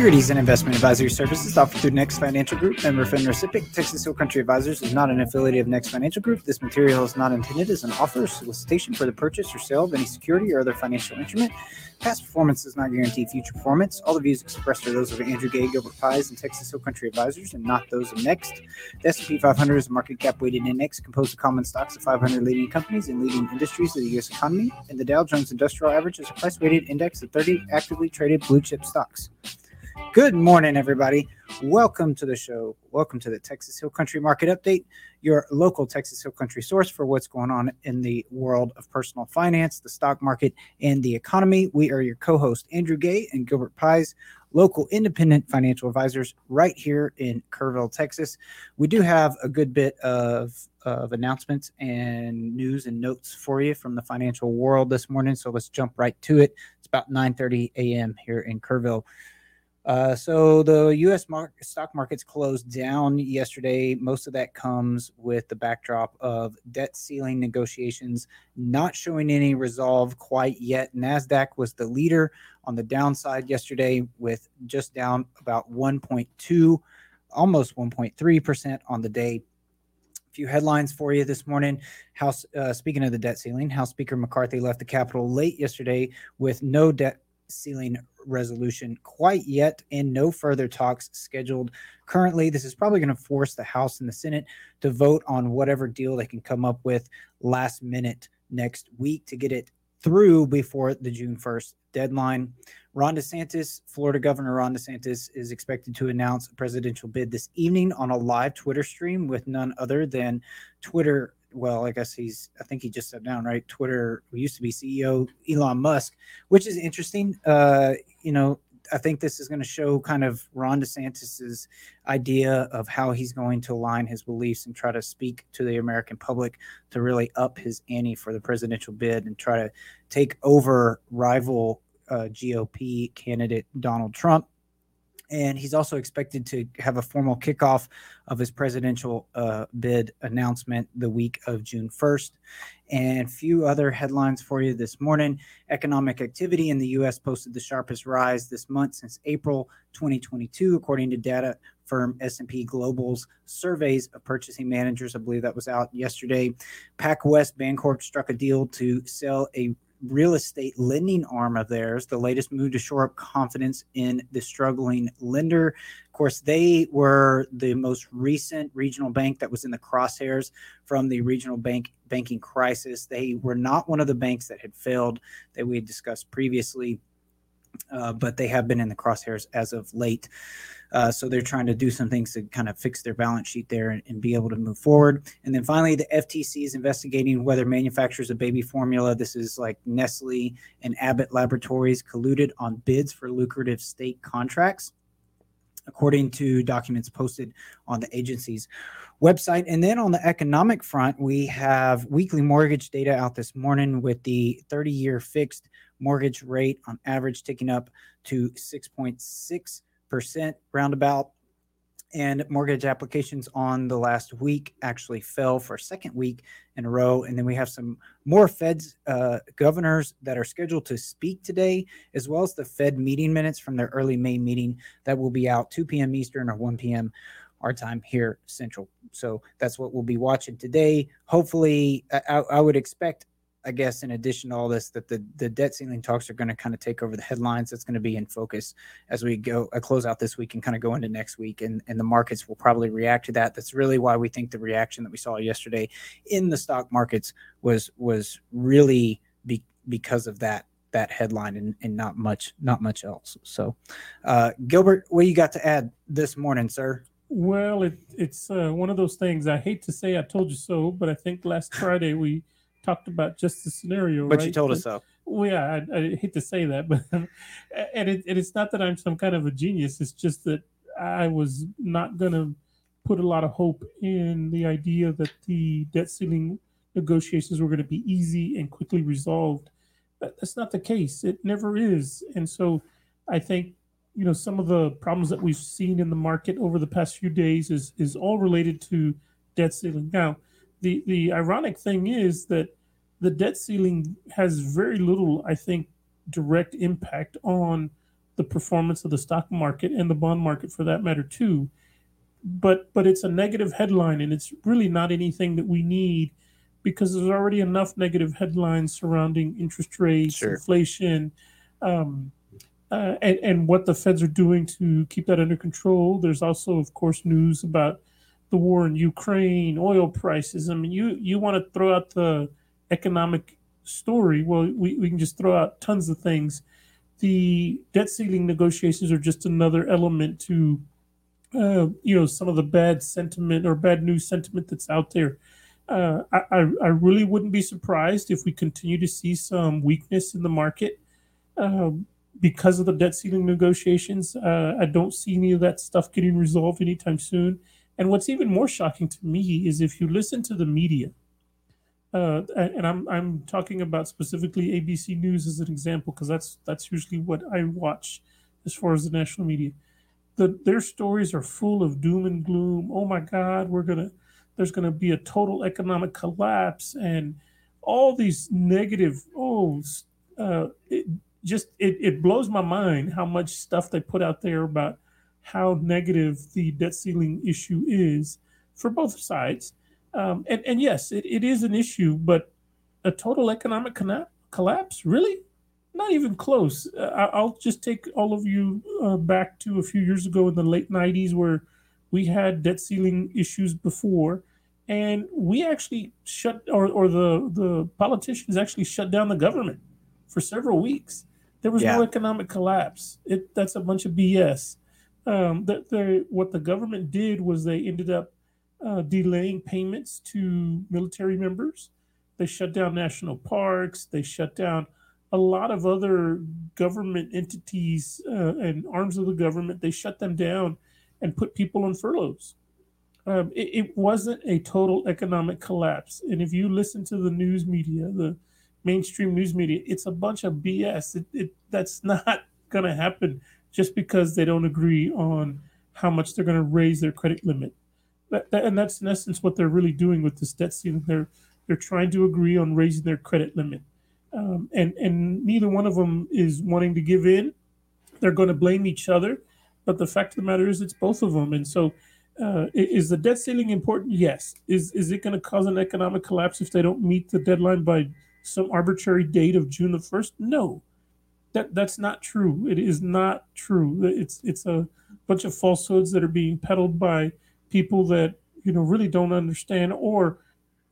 Securities and investment advisory services offered through Next Financial Group, member FINRA SIPC. Texas Hill Country Advisors is not an affiliate of Next Financial Group. This material is not intended as an offer or solicitation for the purchase or sale of any security or other financial instrument. Past performance does not guarantee future performance. All the views expressed are those of Andrew Gay, Gilbert Pies, and Texas Hill Country Advisors, and not those of Next. The S&P 500 is a market cap weighted index composed of common stocks of 500 leading companies and leading industries of the U.S. economy, and the Dow Jones Industrial Average is a price weighted index of 30 actively traded blue chip stocks. Good morning, everybody. Welcome to the show. Welcome to the Texas Hill Country Market Update, your local Texas Hill Country source for what's going on in the world of personal finance, the stock market, and the economy. We are your co host, Andrew Gay and Gilbert Pies, local independent financial advisors right here in Kerrville, Texas. We do have a good bit of, of announcements and news and notes for you from the financial world this morning. So let's jump right to it. It's about 9 30 a.m. here in Kerrville. Uh, so the U.S. Market, stock markets closed down yesterday. Most of that comes with the backdrop of debt ceiling negotiations not showing any resolve quite yet. Nasdaq was the leader on the downside yesterday, with just down about 1.2, almost 1.3 percent on the day. A few headlines for you this morning. House, uh, speaking of the debt ceiling, House Speaker McCarthy left the Capitol late yesterday with no debt ceiling resolution quite yet and no further talks scheduled currently. This is probably going to force the House and the Senate to vote on whatever deal they can come up with last minute next week to get it through before the June 1st deadline. Ron DeSantis, Florida Governor Ron DeSantis, is expected to announce a presidential bid this evening on a live Twitter stream with none other than Twitter well, I guess he's, I think he just stepped down, right? Twitter used to be CEO Elon Musk, which is interesting. Uh, you know, I think this is going to show kind of Ron DeSantis's idea of how he's going to align his beliefs and try to speak to the American public to really up his ante for the presidential bid and try to take over rival uh, GOP candidate Donald Trump and he's also expected to have a formal kickoff of his presidential uh, bid announcement the week of June 1st. And a few other headlines for you this morning. Economic activity in the U.S. posted the sharpest rise this month since April 2022, according to data firm S&P Global's surveys of purchasing managers. I believe that was out yesterday. PacWest Bancorp struck a deal to sell a real estate lending arm of theirs, the latest move to shore up confidence in the struggling lender. Of course, they were the most recent regional bank that was in the crosshairs from the regional bank banking crisis. They were not one of the banks that had failed that we had discussed previously, uh, but they have been in the crosshairs as of late. Uh, so they're trying to do some things to kind of fix their balance sheet there and, and, be able to move forward. And then finally, the FTC is investigating whether manufacturers of baby formula, this is like Nestle and Abbott Laboratories, colluded on bids for lucrative state contracts, according to documents posted on the agency's website. And then on the economic front, we have weekly mortgage data out this morning with the 30 year fixed mortgage rate on average ticking up to 6.6 percent roundabout. And mortgage applications on the last week actually fell for a second week in a row. And then we have some more Fed's uh, governors that are scheduled to speak today, as well as the Fed meeting minutes from their early May meeting that will be out 2 p.m. Eastern or 1 p.m. our time here central. So that's what we'll be watching today. Hopefully, I, I would expect I guess in addition to all this, that the the debt ceiling talks are going to kind of take over the headlines. That's going to be in focus as we go uh, close out this week and kind of go into next week, and and the markets will probably react to that. That's really why we think the reaction that we saw yesterday in the stock markets was was really be, because of that that headline and, and not much not much else. So, uh, Gilbert, what you got to add this morning, sir? Well, it, it's uh, one of those things. I hate to say I told you so, but I think last Friday we talked about just the scenario. But right? you told us so. Well, yeah, I, I hate to say that, but and it, it, it's not that I'm some kind of a genius. It's just that I was not going to put a lot of hope in the idea that the debt ceiling negotiations were going to be easy and quickly resolved. But that's not the case. It never is. And so I think you know some of the problems that we've seen in the market over the past few days is is all related to debt ceiling. Now, the the ironic thing is that the debt ceiling has very little, I think, direct impact on the performance of the stock market and the bond market for that matter too. But but it's a negative headline and it's really not anything that we need because there's already enough negative headlines surrounding interest rates, Sure. inflation, um, uh, and, and what the feds are doing to keep that under control. There's also, of course, news about the war in Ukraine, oil prices. I mean, you you want to throw out the economic story. Well, we, we can just throw out tons of things. The debt ceiling negotiations are just another element to, uh, you know, some of the bad sentiment or bad news sentiment that's out there. Uh, I, I really wouldn't be surprised if we continue to see some weakness in the market um, because of the debt ceiling negotiations. Uh, I don't see any of that stuff getting resolved anytime soon. And what's even more shocking to me is if you listen to the media, uh, and I'm I'm talking about specifically ABC News as an example because that's that's usually what I watch as far as the national media. The, their stories are full of doom and gloom. Oh my God, we're gonna there's gonna be a total economic collapse and all these negative. Oh, uh, it just it, it blows my mind how much stuff they put out there about how negative the debt ceiling issue is for both sides. Um, and, and yes, it, it is an issue, but a total economic colla- collapse? Really? Not even close. Uh, I'll just take all of you uh, back to a few years ago in the late 90s where we had debt ceiling issues before. And we actually shut, or, or the, the politicians actually shut down the government for several weeks. There was no economic collapse. It, that's a bunch of BS. Um, the, the, what the government did was they ended up uh, delaying payments to military members. They shut down national parks. They shut down a lot of other government entities uh, and arms of the government. They shut them down and put people on furloughs. Um, it, it wasn't a total economic collapse. And if you listen to the news media, the mainstream news media, it's a bunch of BS. It, it that's not going to happen just because they don't agree on how much they're going to raise their credit limit. That, that, and that's in essence what they're really doing with this debt ceiling. They're they're trying to agree on raising their credit limit, um, and and neither one of them is wanting to give in. They're going to blame each other, but the fact of the matter is, it's both of them. And so, uh, is the debt ceiling important? Yes. Is is it going to cause an economic collapse if they don't meet the deadline by some arbitrary date of June the first? No, that that's not true. It is not true. It's it's a bunch of falsehoods that are being peddled by people that you know really don't understand or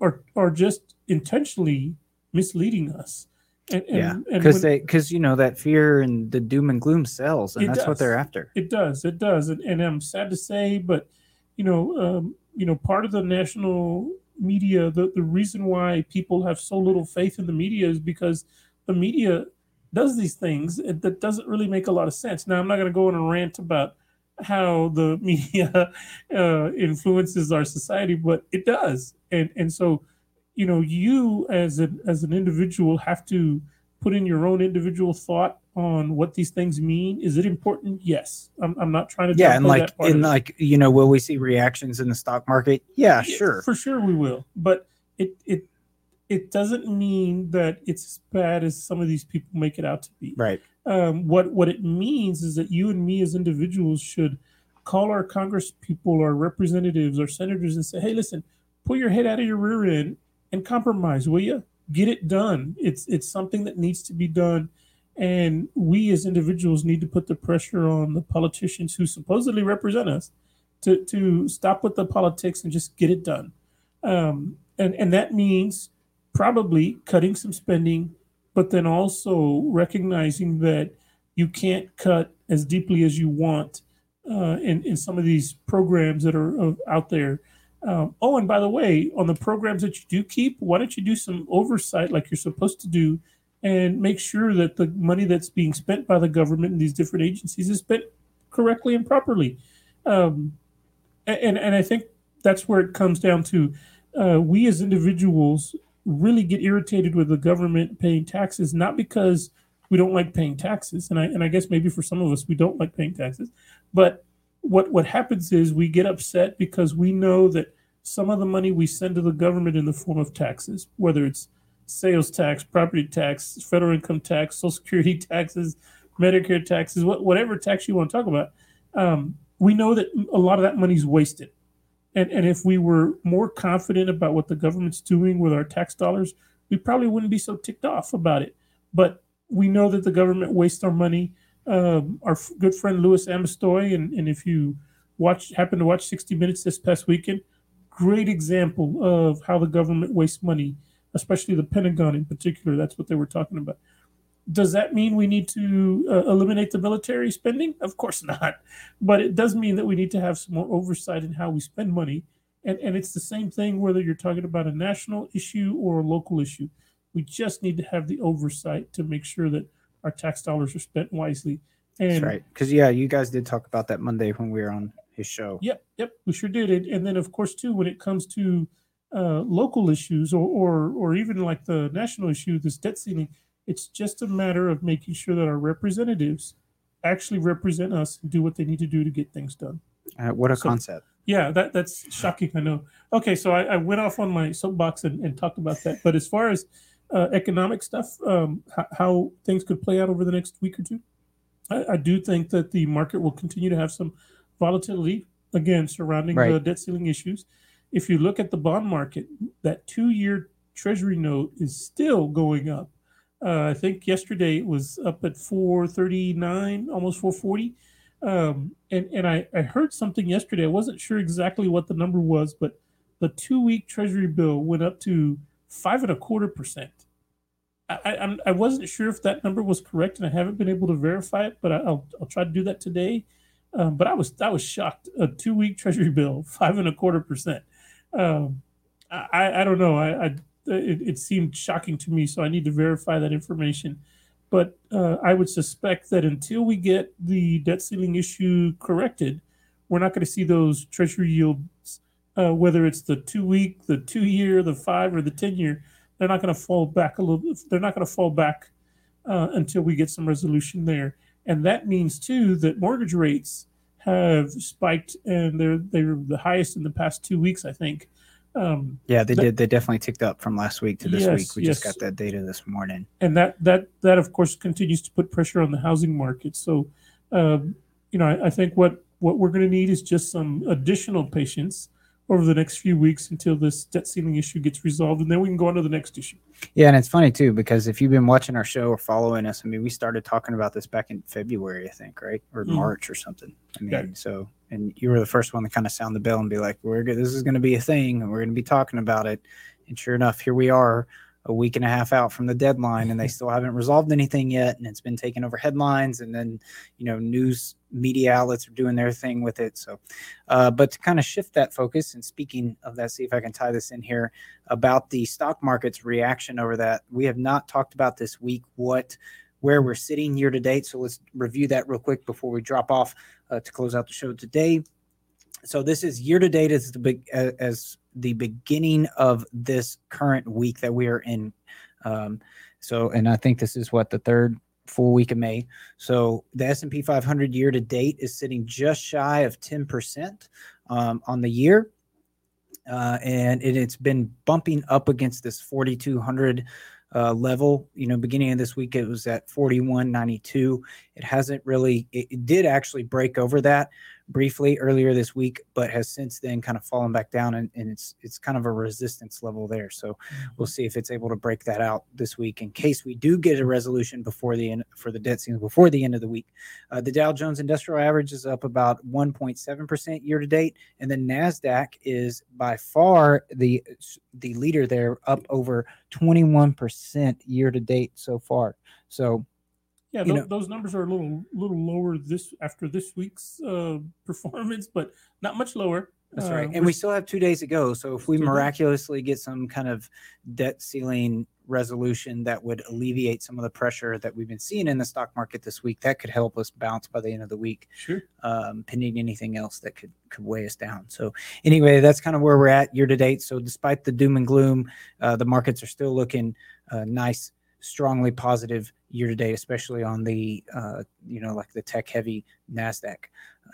are are just intentionally misleading us. And, and, yeah, because they because you know that fear and the doom and gloom sells, and that's what they're after. It does. It does. And, and I'm sad to say, but you know, um, you know, part of the national media, the, the reason why people have so little faith in the media is because the media does these things and that doesn't really make a lot of sense. Now, I'm not going to go on a rant about how the media uh, influences our society, but it does. And and so, you know, you as an as an individual have to put in your own individual thought on what these things mean. Is it important? Yes. I'm, I'm not trying to Yeah, and like in like you know, will we see reactions in the stock market? Yeah, Yeah, sure. for sure we will. But it it it doesn't mean that it's as bad as some of these people make it out to be. Right. Um, what what it means is that you and me as individuals should call our Congress people, our representatives, our senators, and say, "Hey, listen, pull your head out of your rear end and compromise, will you? Get it done. It's it's something that needs to be done." And we as individuals need to put the pressure on the politicians who supposedly represent us to, to stop with the politics and just get it done. Um, and, and that means probably cutting some spending, but then also recognizing that you can't cut as deeply as you want uh, in, in some of these programs that are out there. Um, oh, and by the way, on the programs that you do keep, why don't you do some oversight like you're supposed to do and make sure that the money that's being spent by the government and these different agencies is spent correctly and properly? Um, and, and I think that's where it comes down to uh, we as individuals really get irritated with the government paying taxes, not because we don't like paying taxes, and I and I guess maybe for some of us we don't like paying taxes, but what what happens is we get upset because we know that some of the money we send to the government in the form of taxes, whether it's sales tax, property tax, federal income tax, social security taxes, Medicare taxes, what, whatever tax you want to talk about, um, we know that a lot of that money is wasted. And, and if we were more confident about what the government's doing with our tax dollars, we probably wouldn't be so ticked off about it. But we know that the government wastes our money. Um, our f- good friend Louis Amestoy, and, and if you watch happen to watch 60 Minutes this past weekend, great example of how the government wastes money, especially the Pentagon in particular. That's what they were talking about. Does that mean we need to uh, eliminate the military spending? Of course not. But it does mean that we need to have some more oversight in how we spend money. And, and it's the same thing whether you're talking about a national issue or a local issue. We just need to have the oversight to make sure that our tax dollars are spent wisely. And That's right. Because yeah, you guys did talk about that Monday when we were on his show. Yep, yep, we sure did. And, and then, of course, too, when it comes to uh, local issues or, or or even like the national issue, this debt ceiling, it's just a matter of making sure that our representatives actually represent us and do what they need to do to get things done. Uh, what a So- concept. Yeah, that that's shocking. I know. Okay, so I, I went off on my soapbox and, and talked about that. But as far as uh, economic stuff, um, how, how things could play out over the next week or two, I, I do think that the market will continue to have some volatility again surrounding the debt ceiling issues. If you look at the bond market, that two-year Treasury note is still going up. Uh, I think yesterday it was up at 439, almost 440 um, and and I, I heard something yesterday. I wasn't sure exactly what the number was, but the two week Treasury bill went up to five and a quarter percent. I, I I wasn't sure if that number was correct, and I haven't been able to verify it, but I, I'll I'll try to do that today. Um, but I was I was shocked. A two week Treasury bill, five and a quarter percent. Um, I I- I don't know. I, I it, it seemed shocking to me, so I need to verify that information. But uh, I would suspect that until we get the debt ceiling issue corrected, we're not going to see those treasury yields, uh, whether it's the two week, the two year, the five, or the 10 year, they're not going to fall back a little They're not going to fall back uh, until we get some resolution there. And that means, too, that mortgage rates have spiked and they're, they're the highest in the past two weeks, I think. Um, Yeah, they That- did. They definitely ticked up from last week to this Yes, week. We just got that data this morning. and that that that of course continues to put pressure on the housing market. So, um, you know, I, I think what what we're going to need is just some additional patience over the next few weeks until this debt ceiling issue gets resolved, and then we can go on to the next issue. Yeah, and it's funny too because if you've been watching our show or following us, I mean, we started talking about this back in February, I think, right, or Mhm. March or something. I mean, Yeah. so and you were the first one to kind of sound the bell and be like, "We're good. This is going to be a thing, and we're going to be talking about it." And sure enough, here we are, a week and a half out from the deadline, and they still haven't resolved anything yet, and it's been taking over headlines, and then you know, news media outlets are doing their thing with it. So, uh, but to kind of shift that focus, and speaking of that, see if I can tie this in here about the stock market's reaction over that. We have not talked about this week what where we're sitting year to date. So let's review that real quick before we drop off uh, to close out the show today. So this is year to date as the big as the beginning of this current week that we are in. Um, so and I think this is what the third full week of May. So the S&P 500 year to date is sitting just shy of 10% um, on the year uh, and it, it's been bumping up against this 4200 uh, level. You know, beginning of this week it was at 4192. It hasn't really. It, it did actually break over that briefly earlier this week, but has since then kind of fallen back down, and, and it's it's kind of a resistance level there. So we'll see if it's able to break that out this week. In case we do get a resolution before the end for the debt ceiling before the end of the week, uh, the Dow Jones Industrial Average is up about 1.7 percent year to date and then Nasdaq is by far the the leader there, up over twenty one percent year to date so far. So Yeah, know- those numbers are a little little lower this after this week's uh, performance, but not much lower. that's Uh, right, and we're still have two days to go. So if we miraculously get some kind of debt ceiling resolution that would alleviate some of the pressure that we've been seeing in the stock market this week, that could help us bounce by the end of the week. Sure. um, pending anything else that could could weigh us down. So anyway, that's kind of where we're at year to date. So despite the doom and gloom, uh, the markets are still looking uh, nice strongly positive year to date, especially on the uh, you know like the tech heavy Nasdaq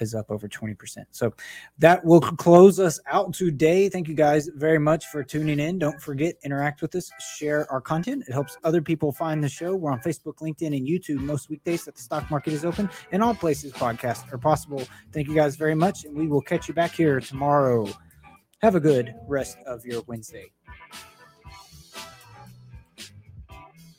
is up over 20%. So that will close us out today. Thank you guys very much for tuning in. Don't forget, interact with us, share our content. It helps other people find the show. We're on Facebook, LinkedIn, and YouTube most weekdays that the stock market is open and all places podcasts are possible. Thank you guys very much, and we will catch you back here tomorrow. Have a good rest of your Wednesday.